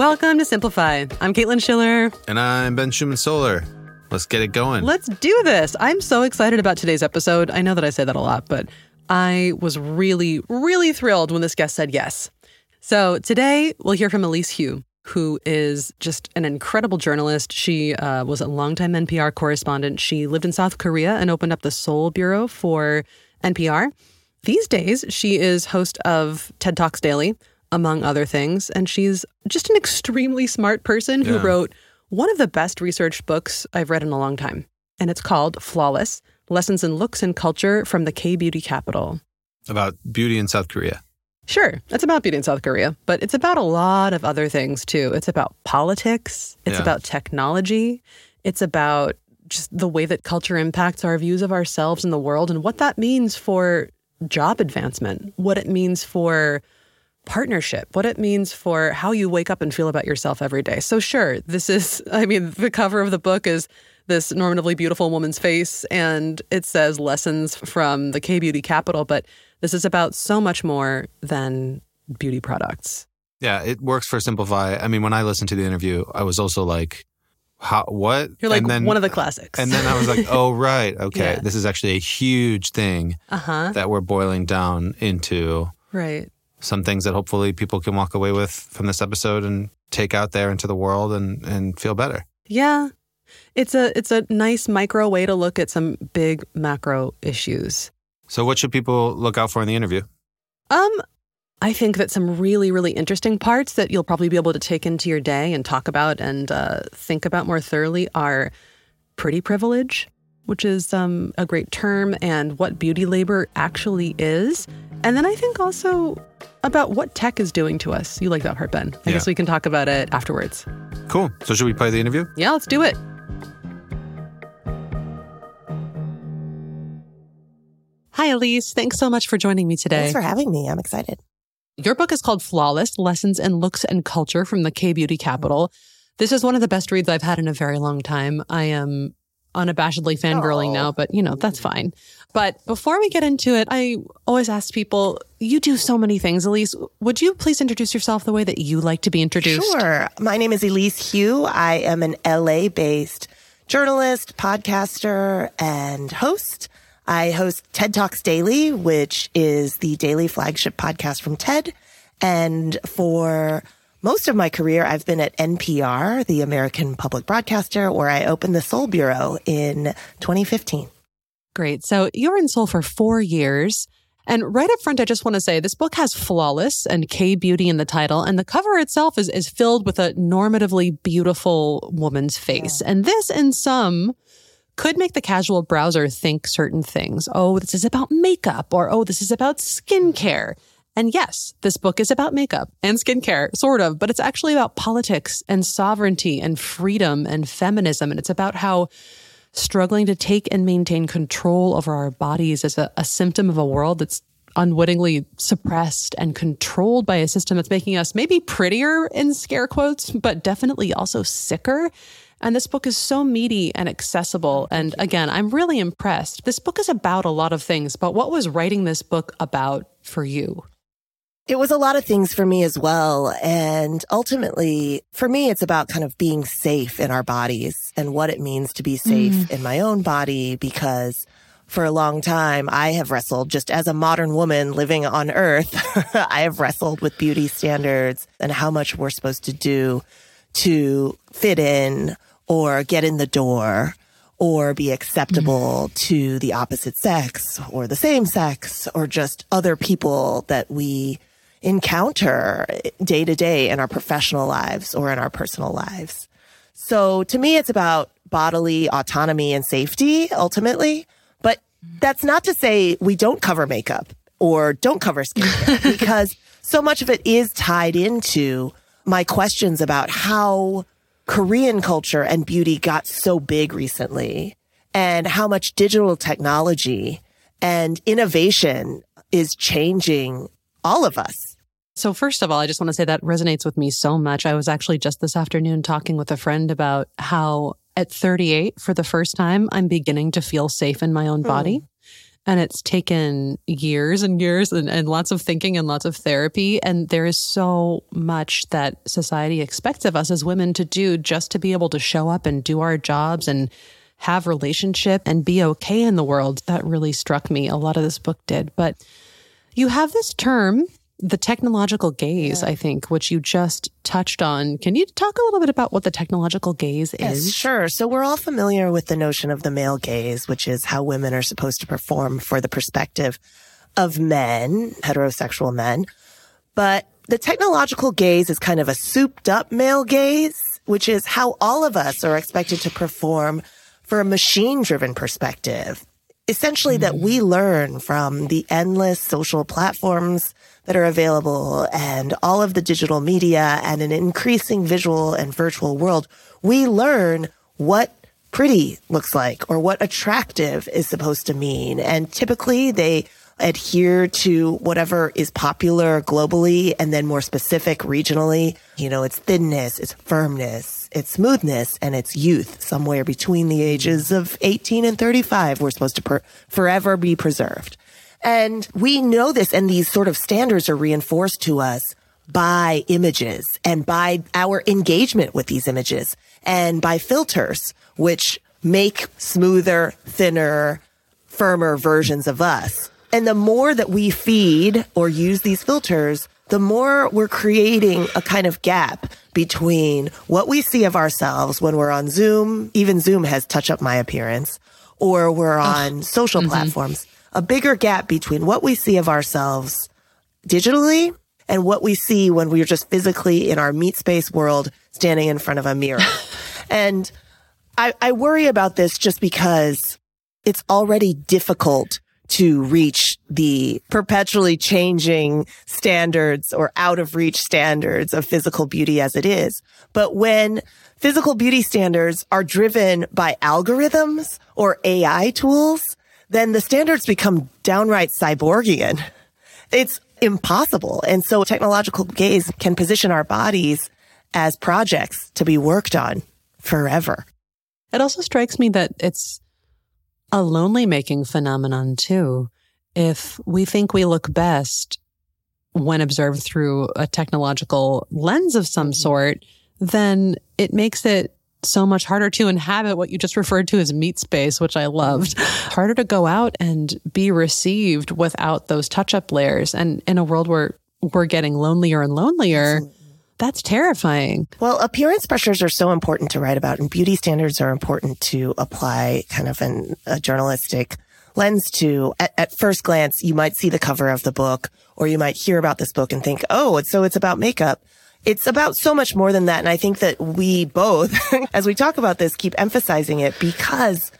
Welcome to Simplify. I'm Caitlin Schiller. And I'm Ben Schuman-Stoler. Let's get it going. Let's do this. I'm so excited about today's episode. I know that I say that a lot, but I was really, really thrilled when this guest said yes. So today we'll hear from Elise Hu, who is just an incredible journalist. She uh, was a longtime NPR correspondent. She lived in South Korea and opened up the Seoul Bureau for NPR. These days, she is host of TED Talks Daily, among other things. And she's just an extremely smart person who Yeah. wrote one of the best researched books I've read in a long time. And it's called Flawless Lessons in Looks and Culture from the K Beauty Capital. About beauty in South Korea. Sure, it's about beauty in South Korea, but it's about a lot of other things too. It's about politics, it's Yeah. about technology, it's about just the way that culture impacts our views of ourselves and the world and what that means for job advancement, what it means for partnership, what it means for how you wake up and feel about yourself every day. So, sure, this is, I mean, the cover of the book is this normatively beautiful woman's face, and it says lessons from the K Beauty Capital, but this is about so much more than beauty products. Yeah, it works for Simplify. I mean, when I listened to the interview, I was also like, how, what? You're like and then, one of the classics. And then I was like, oh, right. Okay. Yeah. This is actually a huge thing uh huh. that we're boiling down into Right. Some things that hopefully people can walk away with from this episode and take out there into the world and, and feel better. Yeah. It's a it's a nice micro way to look at some big macro issues. So, what should people look out for in the interview? Um, I think that some really, really interesting parts that you'll probably be able to take into your day and talk about and uh, think about more thoroughly are pretty privilege, which is um, a great term, and what beauty labor actually is. And then I think also about what tech is doing to us. You like that part, Ben. I Yeah. guess we can talk about it afterwards. Cool. So, should we play the interview? Yeah, let's do it. Hi, Elise. Thanks so much for joining me today. Thanks for having me. I'm excited. Your book is called Flawless Lessons in Looks and Culture from the K Beauty Capital. This is one of the best reads I've had in a very long time. I am unabashedly fangirling Aw. now, but you know, that's fine. But before we get into it, I always ask people, you do so many things. Elise, would you please introduce yourself the way that you like to be introduced? Sure. My name is Elise Hu. I am an LA based journalist, podcaster, and host. I host TED Talks Daily, which is the daily flagship podcast from TED. And for most of my career, I've been at NPR, the American public broadcaster, where I opened the Seoul Bureau in 2015. Great. So you were in Seoul for four years. And right up front, I just want to say this book has flawless and K beauty in the title, and the cover itself is, is filled with a normatively beautiful woman's face. And this, in some, could make the casual browser think certain things. Oh, this is about makeup, or oh, this is about skincare. And yes, this book is about makeup and skincare, sort of, but it's actually about politics and sovereignty and freedom and feminism. And it's about how struggling to take and maintain control over our bodies is a, a symptom of a world that's unwittingly suppressed and controlled by a system that's making us maybe prettier in scare quotes, but definitely also sicker. And this book is so meaty and accessible. And again, I'm really impressed. This book is about a lot of things, but what was writing this book about for you? It was a lot of things for me as well. And ultimately, for me, it's about kind of being safe in our bodies and what it means to be mm. safe in my own body because for a long time, I have wrestled just as a modern woman living on earth. I have wrestled with beauty standards and how much we're supposed to do to fit in or get in the door or be acceptable mm. to the opposite sex or the same sex or just other people that we encounter day to day in our professional lives or in our personal lives. So to me, it's about bodily autonomy and safety ultimately. But that's not to say we don't cover makeup or don't cover skincare because so much of it is tied into my questions about how Korean culture and beauty got so big recently and how much digital technology and innovation is changing all of us. So, first of all, I just want to say that resonates with me so much. I was actually just this afternoon talking with a friend about how at 38, for the first time, I'm beginning to feel safe in my own hmm. body. And it's taken years and years and, and lots of thinking and lots of therapy. And there is so much that society expects of us as women to do just to be able to show up and do our jobs and have relationship and be okay in the world. That really struck me. A lot of this book did. But you have this term the technological gaze, yeah. I think, which you just touched on. Can you talk a little bit about what the technological gaze yes, is? Sure. So we're all familiar with the notion of the male gaze, which is how women are supposed to perform for the perspective of men, heterosexual men. But the technological gaze is kind of a souped up male gaze, which is how all of us are expected to perform for a machine driven perspective. Essentially mm-hmm. that we learn from the endless social platforms that are available and all of the digital media and an increasing visual and virtual world, we learn what pretty looks like or what attractive is supposed to mean. And typically they adhere to whatever is popular globally and then more specific regionally. You know, it's thinness, it's firmness, it's smoothness, and it's youth, somewhere between the ages of 18 and 35. We're supposed to per- forever be preserved. And we know this and these sort of standards are reinforced to us by images and by our engagement with these images and by filters, which make smoother, thinner, firmer versions of us. And the more that we feed or use these filters, the more we're creating a kind of gap between what we see of ourselves when we're on Zoom, even Zoom has touch up my appearance, or we're on social mm-hmm. platforms a bigger gap between what we see of ourselves digitally and what we see when we're just physically in our meat space world standing in front of a mirror. and I, I worry about this just because it's already difficult to reach the perpetually changing standards or out of reach standards of physical beauty as it is. But when physical beauty standards are driven by algorithms or AI tools, then the standards become downright cyborgian. It's impossible. And so technological gaze can position our bodies as projects to be worked on forever. It also strikes me that it's a lonely making phenomenon too. If we think we look best when observed through a technological lens of some mm-hmm. sort, then it makes it so much harder to inhabit what you just referred to as meat space, which I loved. harder to go out and be received without those touch up layers. And in a world where we're getting lonelier and lonelier, Absolutely. that's terrifying. Well, appearance pressures are so important to write about, and beauty standards are important to apply kind of an, a journalistic lens to. At, at first glance, you might see the cover of the book, or you might hear about this book and think, oh, so it's about makeup it's about so much more than that. And I think that we both, as we talk about this, keep emphasizing it because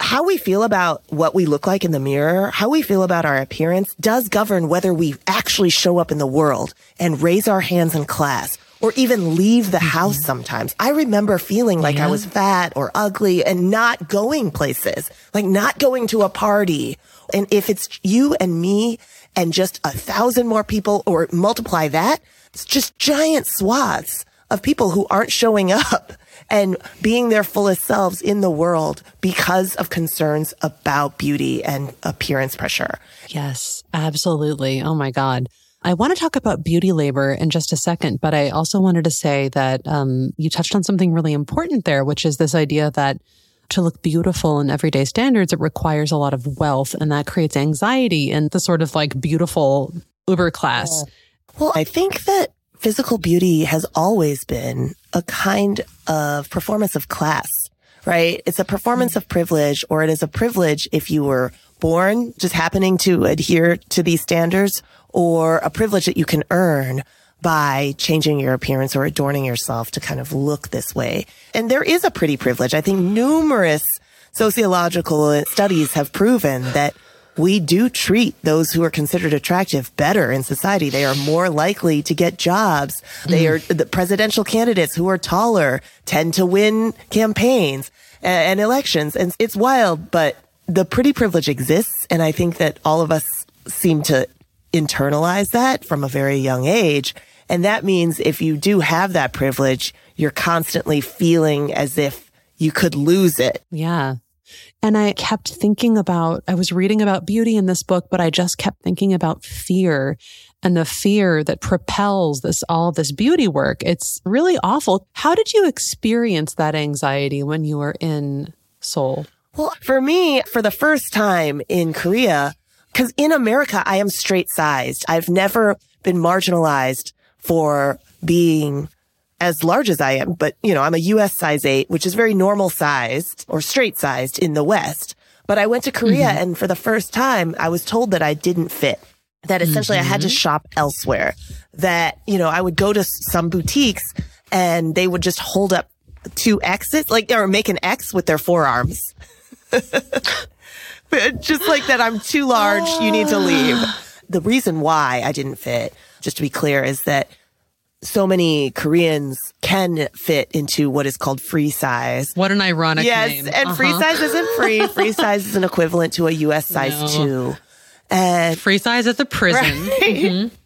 how we feel about what we look like in the mirror, how we feel about our appearance does govern whether we actually show up in the world and raise our hands in class or even leave the house mm-hmm. sometimes. I remember feeling like yeah. I was fat or ugly and not going places, like not going to a party. And if it's you and me and just a thousand more people or multiply that, it's just giant swaths of people who aren't showing up and being their fullest selves in the world because of concerns about beauty and appearance pressure. Yes, absolutely. Oh my God. I want to talk about beauty labor in just a second, but I also wanted to say that um, you touched on something really important there, which is this idea that to look beautiful in everyday standards, it requires a lot of wealth and that creates anxiety and the sort of like beautiful uber class. Yeah well, I think that physical beauty has always been a kind of performance of class, right? It's a performance mm. of privilege, or it is a privilege if you were born just happening to adhere to these standards, or a privilege that you can earn by changing your appearance or adorning yourself to kind of look this way. And there is a pretty privilege. I think numerous sociological studies have proven that we do treat those who are considered attractive better in society. They are more likely to get jobs. They mm. are the presidential candidates who are taller tend to win campaigns and, and elections. And it's wild, but the pretty privilege exists. And I think that all of us seem to internalize that from a very young age. And that means if you do have that privilege, you're constantly feeling as if you could lose it. Yeah. And I kept thinking about, I was reading about beauty in this book, but I just kept thinking about fear and the fear that propels this, all this beauty work. It's really awful. How did you experience that anxiety when you were in Seoul? Well, for me, for the first time in Korea, because in America, I am straight sized. I've never been marginalized for being as large as I am, but you know, I'm a US size eight, which is very normal sized or straight sized in the West. But I went to Korea mm-hmm. and for the first time, I was told that I didn't fit, that essentially mm-hmm. I had to mm-hmm. shop elsewhere, that, you know, I would go to some boutiques and they would just hold up two X's, like, or make an X with their forearms. just like that, I'm too large. You need to leave. The reason why I didn't fit, just to be clear, is that so many Koreans can fit into what is called free size. What an ironic yes, name. and uh-huh. free size isn't free. free size is an equivalent to a US size no. two. And free size at the prison. Right? Mm-hmm.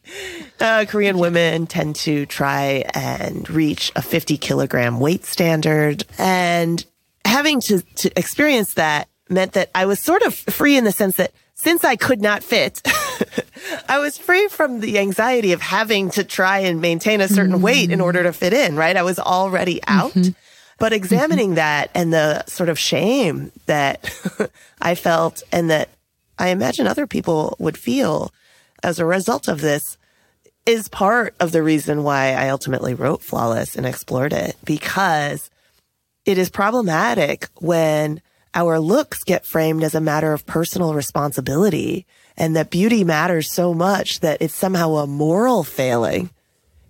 Uh, Korean women tend to try and reach a 50 kilogram weight standard. And having to, to experience that meant that I was sort of free in the sense that since I could not fit, I was free from the anxiety of having to try and maintain a certain mm-hmm. weight in order to fit in, right? I was already out. Mm-hmm. But examining mm-hmm. that and the sort of shame that I felt and that I imagine other people would feel as a result of this is part of the reason why I ultimately wrote Flawless and explored it because it is problematic when our looks get framed as a matter of personal responsibility and that beauty matters so much that it's somehow a moral failing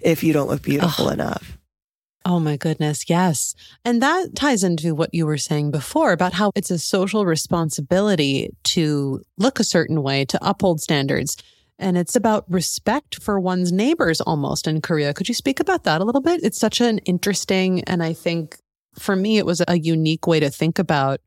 if you don't look beautiful oh. enough. Oh my goodness. Yes. And that ties into what you were saying before about how it's a social responsibility to look a certain way, to uphold standards. And it's about respect for one's neighbors almost in Korea. Could you speak about that a little bit? It's such an interesting, and I think for me, it was a unique way to think about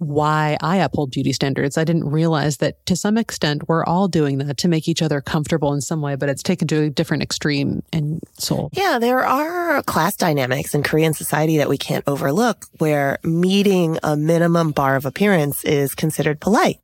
why I uphold beauty standards. I didn't realize that to some extent we're all doing that to make each other comfortable in some way, but it's taken to a different extreme in Seoul. Yeah, there are class dynamics in Korean society that we can't overlook where meeting a minimum bar of appearance is considered polite.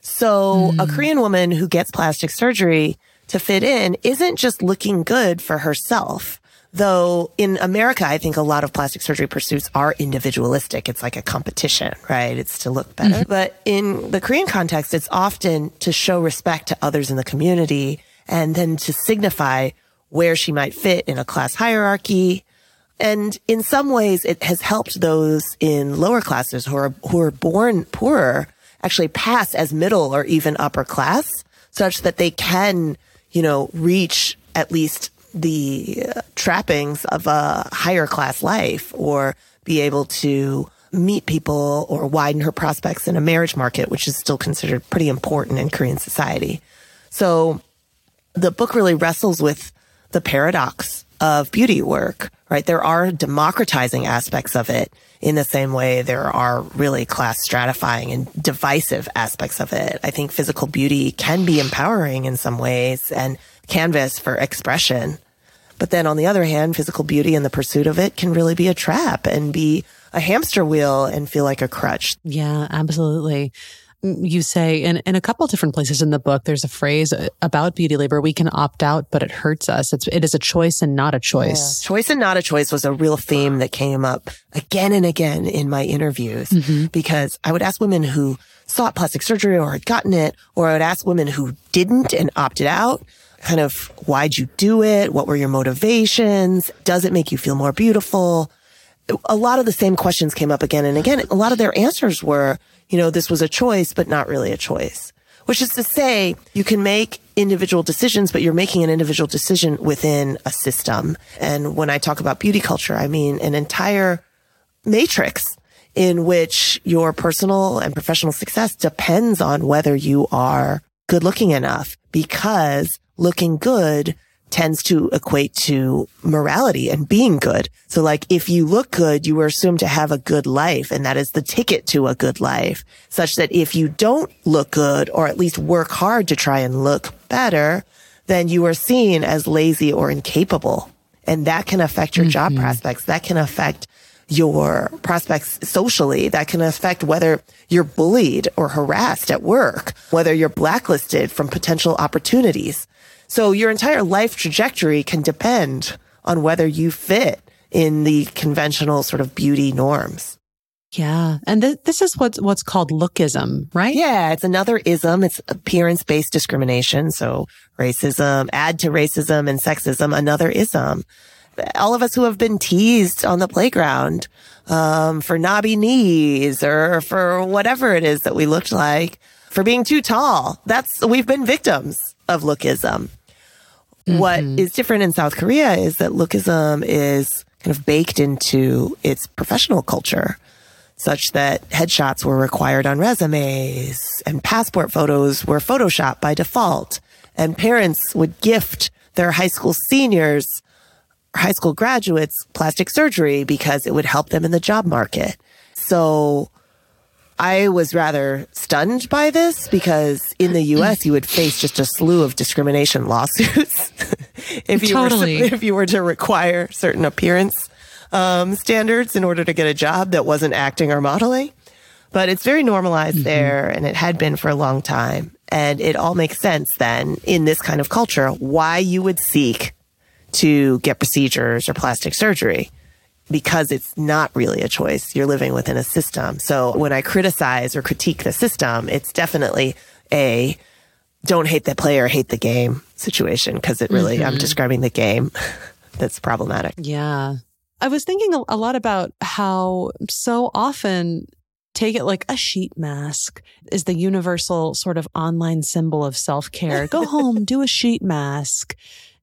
So mm. a Korean woman who gets plastic surgery to fit in isn't just looking good for herself. Though in America, I think a lot of plastic surgery pursuits are individualistic. It's like a competition, right? It's to look better. Mm-hmm. But in the Korean context, it's often to show respect to others in the community and then to signify where she might fit in a class hierarchy. And in some ways, it has helped those in lower classes who are, who are born poorer actually pass as middle or even upper class such that they can, you know, reach at least the trappings of a higher class life or be able to meet people or widen her prospects in a marriage market, which is still considered pretty important in Korean society. So the book really wrestles with the paradox of beauty work, right? There are democratizing aspects of it in the same way there are really class stratifying and divisive aspects of it. I think physical beauty can be empowering in some ways and canvas for expression. But then on the other hand, physical beauty and the pursuit of it can really be a trap and be a hamster wheel and feel like a crutch. Yeah, absolutely. Mm, you say in, in a couple different places in the book, there's a phrase uh, about beauty labor. We can opt out, but it hurts us. It's, it is a choice and not a choice. Yeah. Choice and not a choice was a real theme that came up again and again in my interviews mm-hmm. because I would ask women who sought plastic surgery or had gotten it, or I would ask women who didn't and opted out kind of why'd you do it? What were your motivations? Does it make you feel more beautiful? A lot of the same questions came up again and again. A lot of their answers were, you know, this was a choice, but not really a choice. Which is to say, you can make individual decisions, but you're making an individual decision within a system. And when I talk about beauty culture, I mean an entire matrix in which your personal and professional success depends on whether you are good looking enough because looking good tends to equate to morality and being good. So like if you look good, you are assumed to have a good life and that is the ticket to a good life such that if you don't look good or at least work hard to try and look better, then you are seen as lazy or incapable. And that can affect your mm-hmm. job prospects. That can affect your prospects socially that can affect whether you're bullied or harassed at work, whether you're blacklisted from potential opportunities. So your entire life trajectory can depend on whether you fit in the conventional sort of beauty norms. Yeah. And th- this is what's, what's called lookism, right? Yeah. It's another ism. It's appearance based discrimination. So racism, add to racism and sexism, another ism. All of us who have been teased on the playground, um, for knobby knees or for whatever it is that we looked like for being too tall. That's, we've been victims of lookism. Mm-hmm. What is different in South Korea is that lookism is kind of baked into its professional culture such that headshots were required on resumes and passport photos were photoshopped by default and parents would gift their high school seniors high school graduates plastic surgery because it would help them in the job market. So I was rather stunned by this because in the US you would face just a slew of discrimination lawsuits if you totally. were if you were to require certain appearance um, standards in order to get a job that wasn't acting or modeling. But it's very normalized mm-hmm. there and it had been for a long time. And it all makes sense then in this kind of culture why you would seek to get procedures or plastic surgery because it's not really a choice. You're living within a system. So when I criticize or critique the system, it's definitely a don't hate the player, hate the game situation because it really, mm-hmm. I'm describing the game that's problematic. Yeah. I was thinking a lot about how so often take it like a sheet mask is the universal sort of online symbol of self care. Go home, do a sheet mask.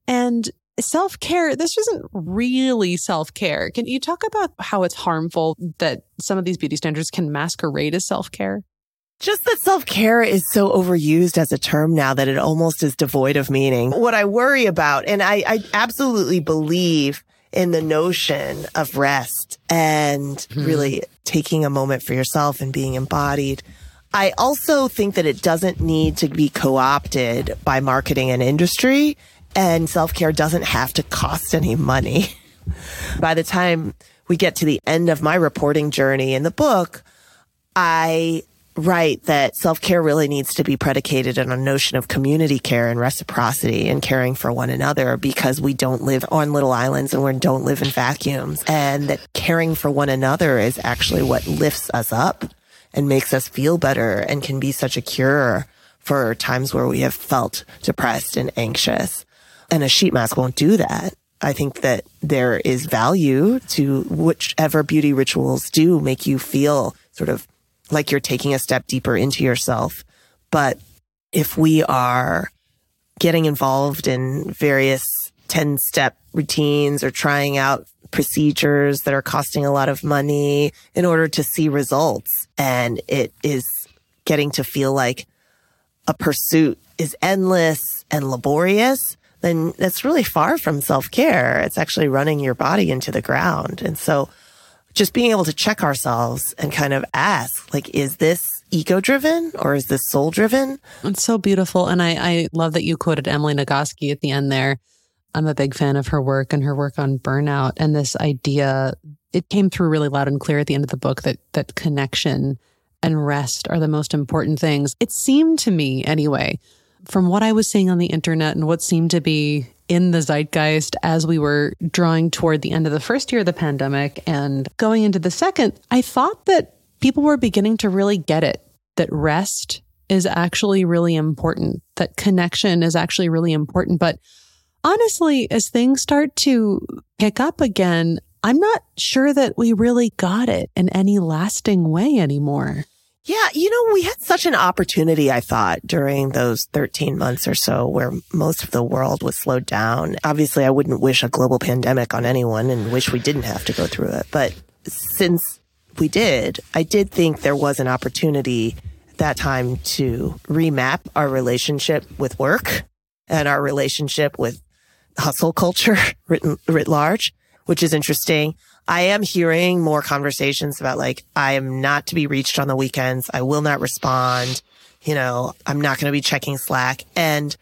And self care, this isn't really self care. Can you talk about how it's harmful that some of these beauty standards can masquerade as self care? Just that self care is so overused as a term now that it almost is devoid of meaning. What I worry about, and I, I absolutely believe in the notion of rest and mm-hmm. really taking a moment for yourself and being embodied. I also think that it doesn't need to be co-opted by marketing and industry and self-care doesn't have to cost any money. by the time we get to the end of my reporting journey in the book, I write that self-care really needs to be predicated on a notion of community care and reciprocity and caring for one another because we don't live on little islands and we don't live in vacuums and that caring for one another is actually what lifts us up and makes us feel better and can be such a cure for times where we have felt depressed and anxious. And a sheet mask won't do that. I think that there is value to whichever beauty rituals do make you feel sort of like you're taking a step deeper into yourself. But if we are getting involved in various 10 step routines or trying out procedures that are costing a lot of money in order to see results, and it is getting to feel like a pursuit is endless and laborious, then that's really far from self care. It's actually running your body into the ground. And so just being able to check ourselves and kind of ask, like, is this ego driven or is this soul driven? It's so beautiful. And I, I love that you quoted Emily Nagoski at the end there. I'm a big fan of her work and her work on burnout and this idea. It came through really loud and clear at the end of the book that, that connection and rest are the most important things. It seemed to me anyway, from what I was seeing on the internet and what seemed to be in the zeitgeist as we were drawing toward the end of the first year of the pandemic and going into the second, I thought that people were beginning to really get it that rest is actually really important, that connection is actually really important. But honestly, as things start to pick up again, I'm not sure that we really got it in any lasting way anymore. Yeah, you know, we had such an opportunity, I thought, during those 13 months or so where most of the world was slowed down. Obviously, I wouldn't wish a global pandemic on anyone and wish we didn't have to go through it. But since we did, I did think there was an opportunity at that time to remap our relationship with work and our relationship with hustle culture writ, writ large, which is interesting. I am hearing more conversations about like, I am not to be reached on the weekends. I will not respond. You know, I'm not going to be checking Slack. And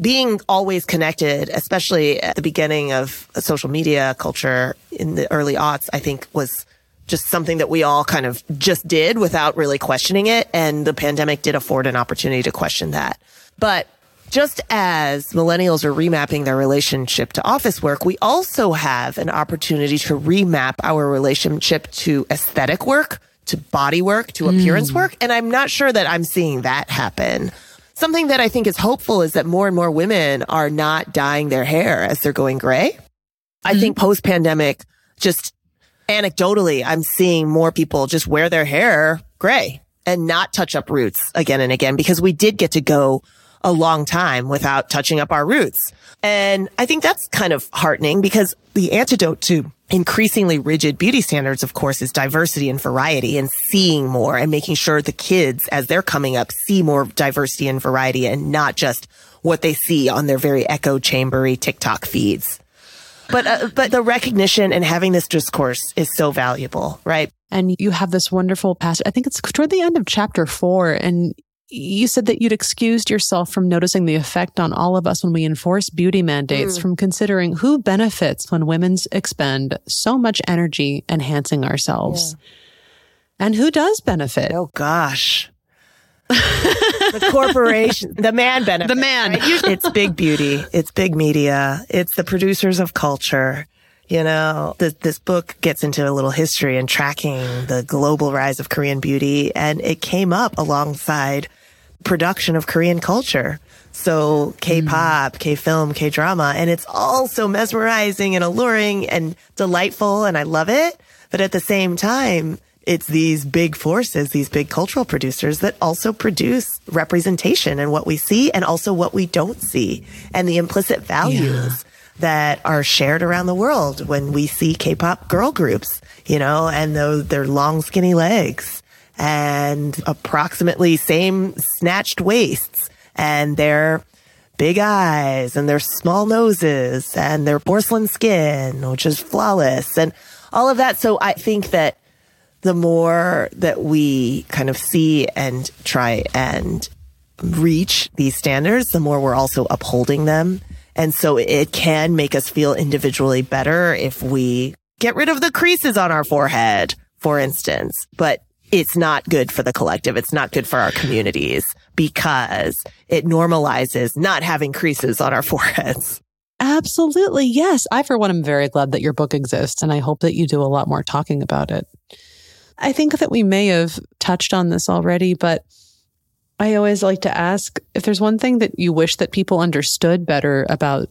being always connected, especially at the beginning of social media culture in the early aughts, I think was just something that we all kind of just did without really questioning it. And the pandemic did afford an opportunity to question that. But just as millennials are remapping their relationship to office work, we also have an opportunity to remap our relationship to aesthetic work, to body work, to appearance mm. work. And I'm not sure that I'm seeing that happen. Something that I think is hopeful is that more and more women are not dyeing their hair as they're going gray. Mm-hmm. I think post pandemic, just anecdotally, I'm seeing more people just wear their hair gray and not touch up roots again and again because we did get to go a long time without touching up our roots. And I think that's kind of heartening because the antidote to increasingly rigid beauty standards, of course, is diversity and variety and seeing more and making sure the kids, as they're coming up, see more diversity and variety and not just what they see on their very echo chambery TikTok feeds. But, uh, but the recognition and having this discourse is so valuable, right? And you have this wonderful passage. I think it's toward the end of chapter four. And you said that you'd excused yourself from noticing the effect on all of us when we enforce beauty mandates, mm. from considering who benefits when women expend so much energy enhancing ourselves. Yeah. And who does benefit? Oh, gosh. the corporation, the man benefit. The man. Right? It's big beauty. It's big media. It's the producers of culture. You know, this, this book gets into a little history and tracking the global rise of Korean beauty. And it came up alongside production of Korean culture. So K-pop, mm. K-film, K-drama, and it's all so mesmerizing and alluring and delightful. And I love it. But at the same time, it's these big forces, these big cultural producers that also produce representation and what we see and also what we don't see and the implicit values yeah. that are shared around the world when we see K-pop girl groups, you know, and those, their long skinny legs and approximately same snatched waists and their big eyes and their small noses and their porcelain skin, which is flawless and all of that. So I think that the more that we kind of see and try and reach these standards, the more we're also upholding them. And so it can make us feel individually better if we get rid of the creases on our forehead, for instance. But it's not good for the collective. It's not good for our communities because it normalizes not having creases on our foreheads. Absolutely. Yes. I, for one, am very glad that your book exists and I hope that you do a lot more talking about it. I think that we may have touched on this already, but I always like to ask if there's one thing that you wish that people understood better about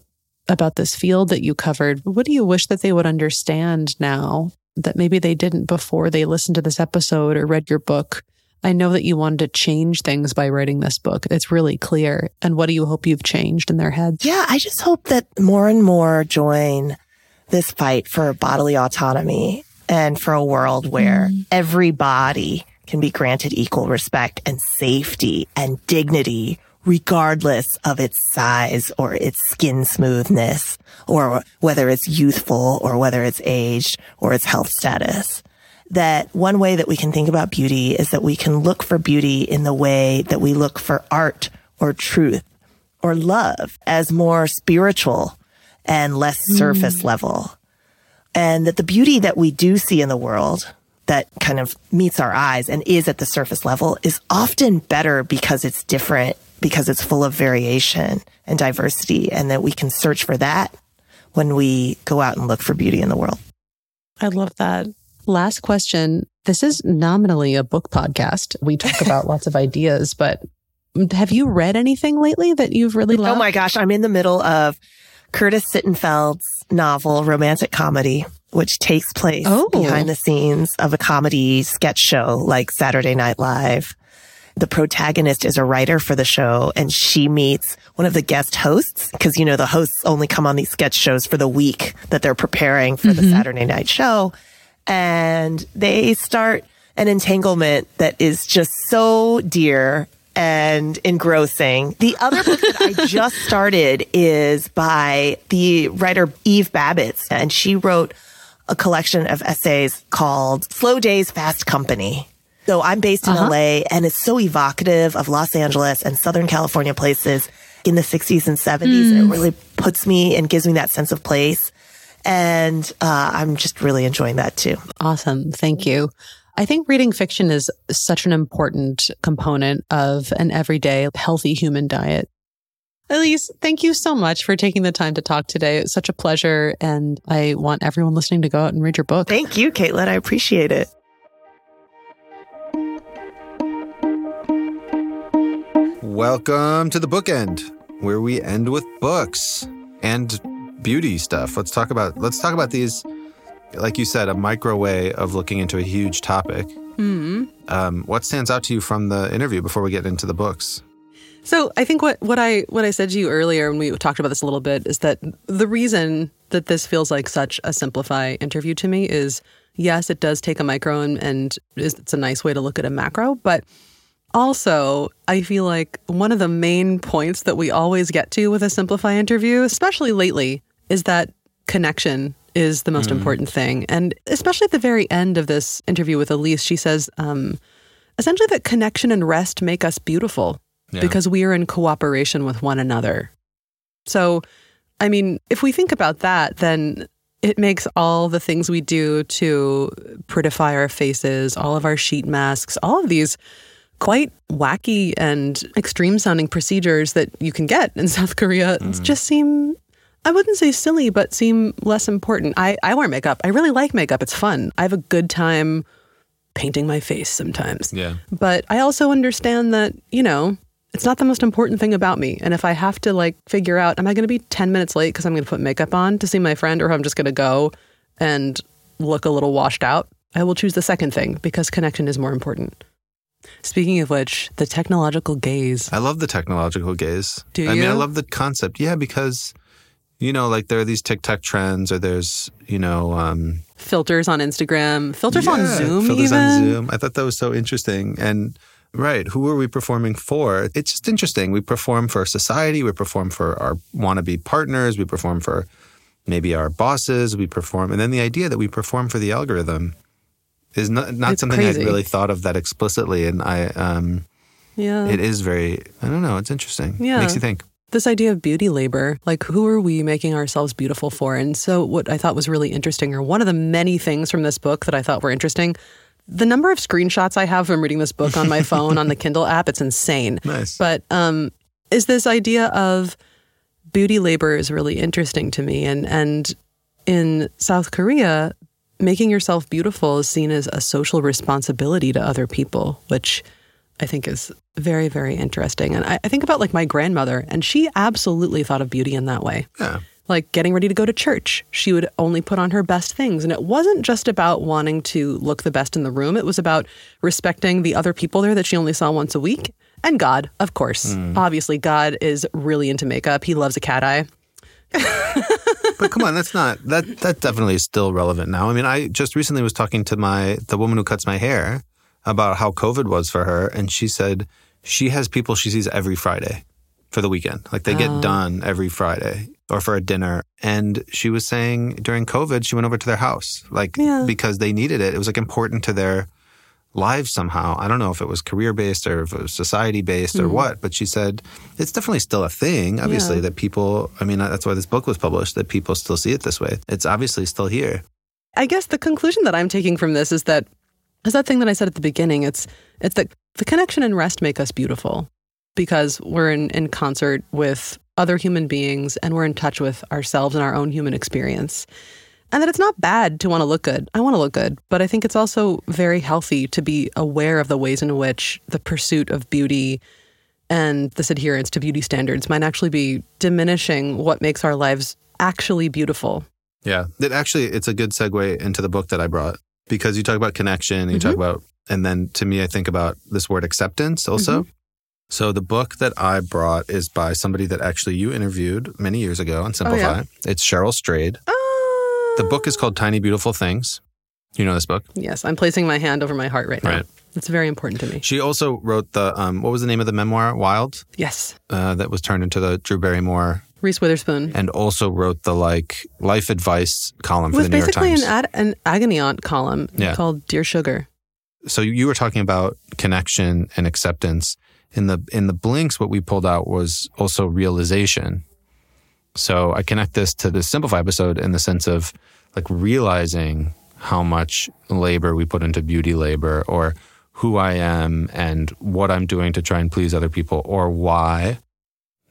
about this field that you covered, what do you wish that they would understand now that maybe they didn't before they listened to this episode or read your book? I know that you wanted to change things by writing this book. It's really clear. And what do you hope you've changed in their heads? Yeah, I just hope that more and more join this fight for bodily autonomy and for a world where mm. every body can be granted equal respect and safety and dignity regardless of its size or its skin smoothness or whether it's youthful or whether it's aged or its health status. That one way that we can think about beauty is that we can look for beauty in the way that we look for art or truth or love as more spiritual and less mm. surface level. And that the beauty that we do see in the world that kind of meets our eyes and is at the surface level is often better because it's different because it's full of variation and diversity and that we can search for that when we go out and look for beauty in the world. I love that. Last question. This is nominally a book podcast. We talk about lots of ideas, but have you read anything lately that you've really loved? Oh my gosh, I'm in the middle of Curtis Sittenfeld's novel, romantic comedy, which takes place oh. behind the scenes of a comedy sketch show like Saturday Night Live the protagonist is a writer for the show and she meets one of the guest hosts because, you know, the hosts only come on these sketch shows for the week that they're preparing for mm-hmm. the Saturday night show. And they start an entanglement that is just so dear and engrossing. The other book that I just started is by the writer Eve Babitz, and she wrote a collection of essays called Slow Days, Fast Company. So I'm based in uh-huh. LA and it's so evocative of Los Angeles and Southern California places. in the 60s and 70s. And it really puts me and gives me that sense of place. And uh, I'm just really enjoying that too. Awesome. Thank you. I think reading fiction is such an important component of an everyday healthy human diet. Elise, thank you so much for taking the time to talk today. It was such a pleasure. And I want everyone listening to go out and read your book. Thank you, Caitlin. I appreciate it. Welcome to the bookend, where we end with books and beauty stuff. Let's talk about let's talk about these, like you said, a micro way of looking into a huge topic. Mm. Um, what stands out to you from the interview before we get into the books? So I think what, what I what I said to you earlier when we talked about this a little bit is that the reason that this feels like such a simplify interview to me is yes, it does take a micro and, and it's a nice way to look at a macro, but also I feel like one of the main points that we always get to with a simplify interview, especially lately, is that connection is the most important thing. And especially at the very end of this interview with Elise, she says um, essentially that connection and rest make us beautiful Yeah. because we are in cooperation with one another. So, I mean, if we think about that, then it makes all the things we do to prettify our faces, all of our sheet masks, all of these quite wacky and extreme sounding procedures that you can get in South Korea mm. just seem I wouldn't say silly, but seem less important. I, I wear makeup. I really like makeup. It's fun. I have a good time painting my face sometimes. Yeah. But I also understand that, you know, it's not the most important thing about me. And if I have to like figure out, am I going to be 10 minutes late because I'm going to put makeup on to see my friend or I'm just going to go and look a little washed out, I will choose the second thing because connection is more important. Speaking of which, the technological gaze. I love the technological gaze. Do I mean, I love the concept. Yeah, because you know, like there are these TikTok trends, or there's you know, um, Filters on Instagram, filters on Zoom, filters even. on Zoom. I thought that was so interesting. And right, who are we performing for? It's just interesting. We perform for society. We perform for our wannabe partners. We perform for maybe our bosses. We perform, and then the idea that we perform for the algorithm is not not It's something crazy. I'd really thought of that explicitly. And I, um, Yeah. it is very. I don't know. It's interesting. Yeah. makes you think. this idea of beauty labor, like who are we making ourselves beautiful for? And so, what I thought was really interesting, or one of the many things from this book that I thought were interesting, the number of screenshots I have from reading this book on my phone on the Kindle app, it's insane. Nice. But um, is this idea of beauty labor is really interesting to me, and and in South Korea, making yourself beautiful is seen as a social responsibility to other people, which I think is very, very interesting. And I, I think about like my grandmother, and she absolutely thought of beauty in that way. Yeah. Like getting ready to go to church, she would only put on her best things. And it wasn't just about wanting to look the best in the room, it was about respecting the other people there that she only saw once a week. And God, of course. Mm. Obviously, God is really into makeup. He loves a cat eye. but come on, that's not that that definitely is still relevant now. I mean, I just recently was talking to my the woman who cuts my hair about how COVID was for her, and she said she has people she sees every Friday for the weekend. Like they get oh. done every Friday or for a dinner. And she was saying during COVID, she went over to their house, like Yeah. because they needed it. It was like important to their lives somehow. I don't know if it was career based or if it was society based or mm. what, but she said it's definitely still a thing, obviously, Yeah. that people, I mean, that's why this book was published, that people still see it this way. It's obviously still here. I guess the conclusion that I'm taking from this is that is that thing that I said at the beginning. It's it's that the connection and rest make us beautiful because we're in, in concert with other human beings and we're in touch with ourselves and our own human experience. And that it's not bad to want to look good. I want to look good, but I think it's also very healthy to be aware of the ways in which the pursuit of beauty and this adherence to beauty standards might actually be diminishing what makes our lives actually beautiful. Yeah. It actually, it's a good segue into the book that I brought because you talk about connection and you talk mm-hmm. about, and then to me, I think about this word acceptance also. Mm-hmm. So the book that I brought is by somebody that actually you interviewed many years ago on oh, Simplify. It's Cheryl Strayed. Oh, The book is called Tiny Beautiful Things. You know this book? Yes, I'm placing my hand over my heart right now. Right. It's very important to me. She also wrote the, um, what was the name of the memoir? Wild, Yes. uh, that was turned into the Drew Barrymore, Reese Witherspoon and also wrote the like life advice column for the New York basically Times. an ad, an agony aunt column Yeah. called Dear Sugar. so you were talking about connection and acceptance In the in the blinks, what we pulled out was also realization. So I connect this to the simplify episode in the sense of like realizing how much labor we put into beauty labor or who I am and what I'm doing to try and please other people or why.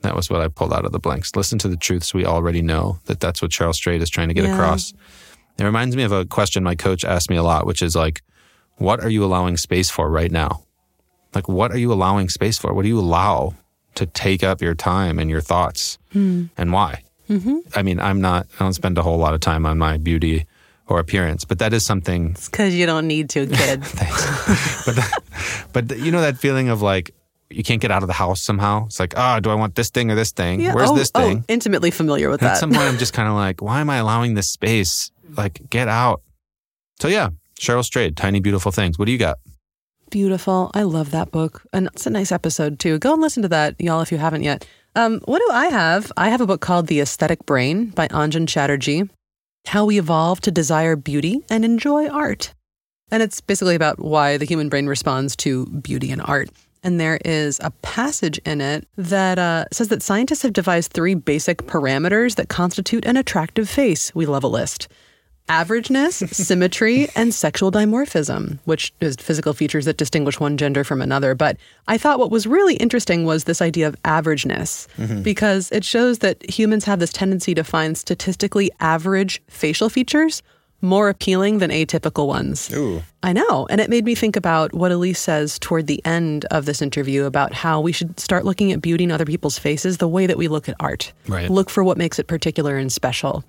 That was what I pulled out of the blinks. Listen to the truths we already know, that that's what Cheryl Strayed is trying to get Yeah. across. It reminds me of a question my coach asked me a lot, which is like, what are you allowing space for right now? Like, what are you allowing space for? What do you allow to take up your time and your thoughts and why? Mm-hmm. I mean, I'm not, I don't spend a whole lot of time on my beauty or appearance, but that is something It's because you don't need to, kid. but the, but you know that feeling of like you can't get out of the house somehow. It's like, oh, do I want this thing or this thing? Yeah, Where's oh, this oh, thing? intimately familiar with And at some point, I'm just kind of like, why am I allowing this space? Like, get out. So yeah, Cheryl Strayed, Tiny Beautiful Things. What do you got? Beautiful. I love that book. And it's a nice episode too. Go and listen to that, y'all, if you haven't yet. Um, what do I have? I have a book called The Aesthetic Brain by Anjan Chatterjee. How we evolve to desire beauty and enjoy art. And it's basically about why the human brain responds to beauty and art. And there is a passage in it that uh, says that scientists have devised three basic parameters that constitute an attractive face. We love a list averageness, symmetry, and sexual dimorphism, which is physical features that distinguish one gender from another. But I thought what was really interesting was this idea of averageness, mm-hmm. because it shows that humans have this tendency to find statistically average facial features more appealing than atypical ones. Ooh. I know. And it made me think about what Elise says toward the end of this interview about how we should start looking at beauty in other people's faces the way that we look at art. Right. Look for what makes it particular and special.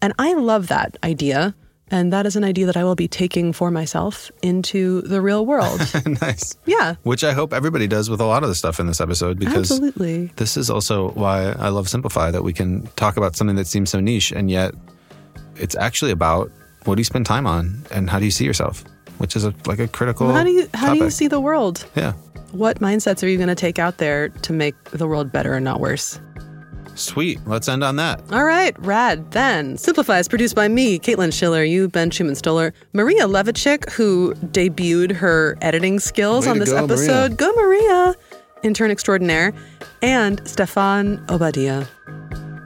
And I love that idea. And that is an idea that I will be taking for myself into the real world. nice. yeah, Which I hope everybody does with a lot of the stuff in this episode because absolutely. this is also why I love Simplify that we can talk about something that seems so niche and yet it's actually about what do you spend time on and how do you see yourself, which is a, like a critical. How do you how do you see the world? Yeah. What mindsets are you going to take out there to make the world better and not worse? Sweet. Let's end on that. All right, rad. Then Simplify is produced by me, Caitlin Schiller, you, Ben Schuman-Stoler, Maria Levichik, who debuted her editing skills Way on this go, episode. Go, Maria! Intern extraordinaire, and Stefan Obadia.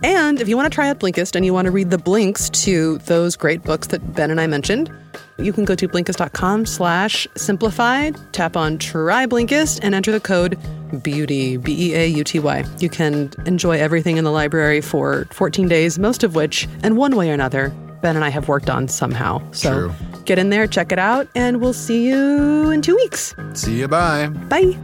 And if you want to try out Blinkist and you want to read the blinks to those great books that Ben and I mentioned, you can go to blinkist.com slash simplified, tap on try Blinkist, and enter the code BEAUTY, B-E-A-U-T-Y. You can enjoy everything in the library for 14 days, most of which, in one way or another, Ben and I have worked on somehow. So True. get in there, check it out, and we'll see you in two weeks. See you. Bye. Bye.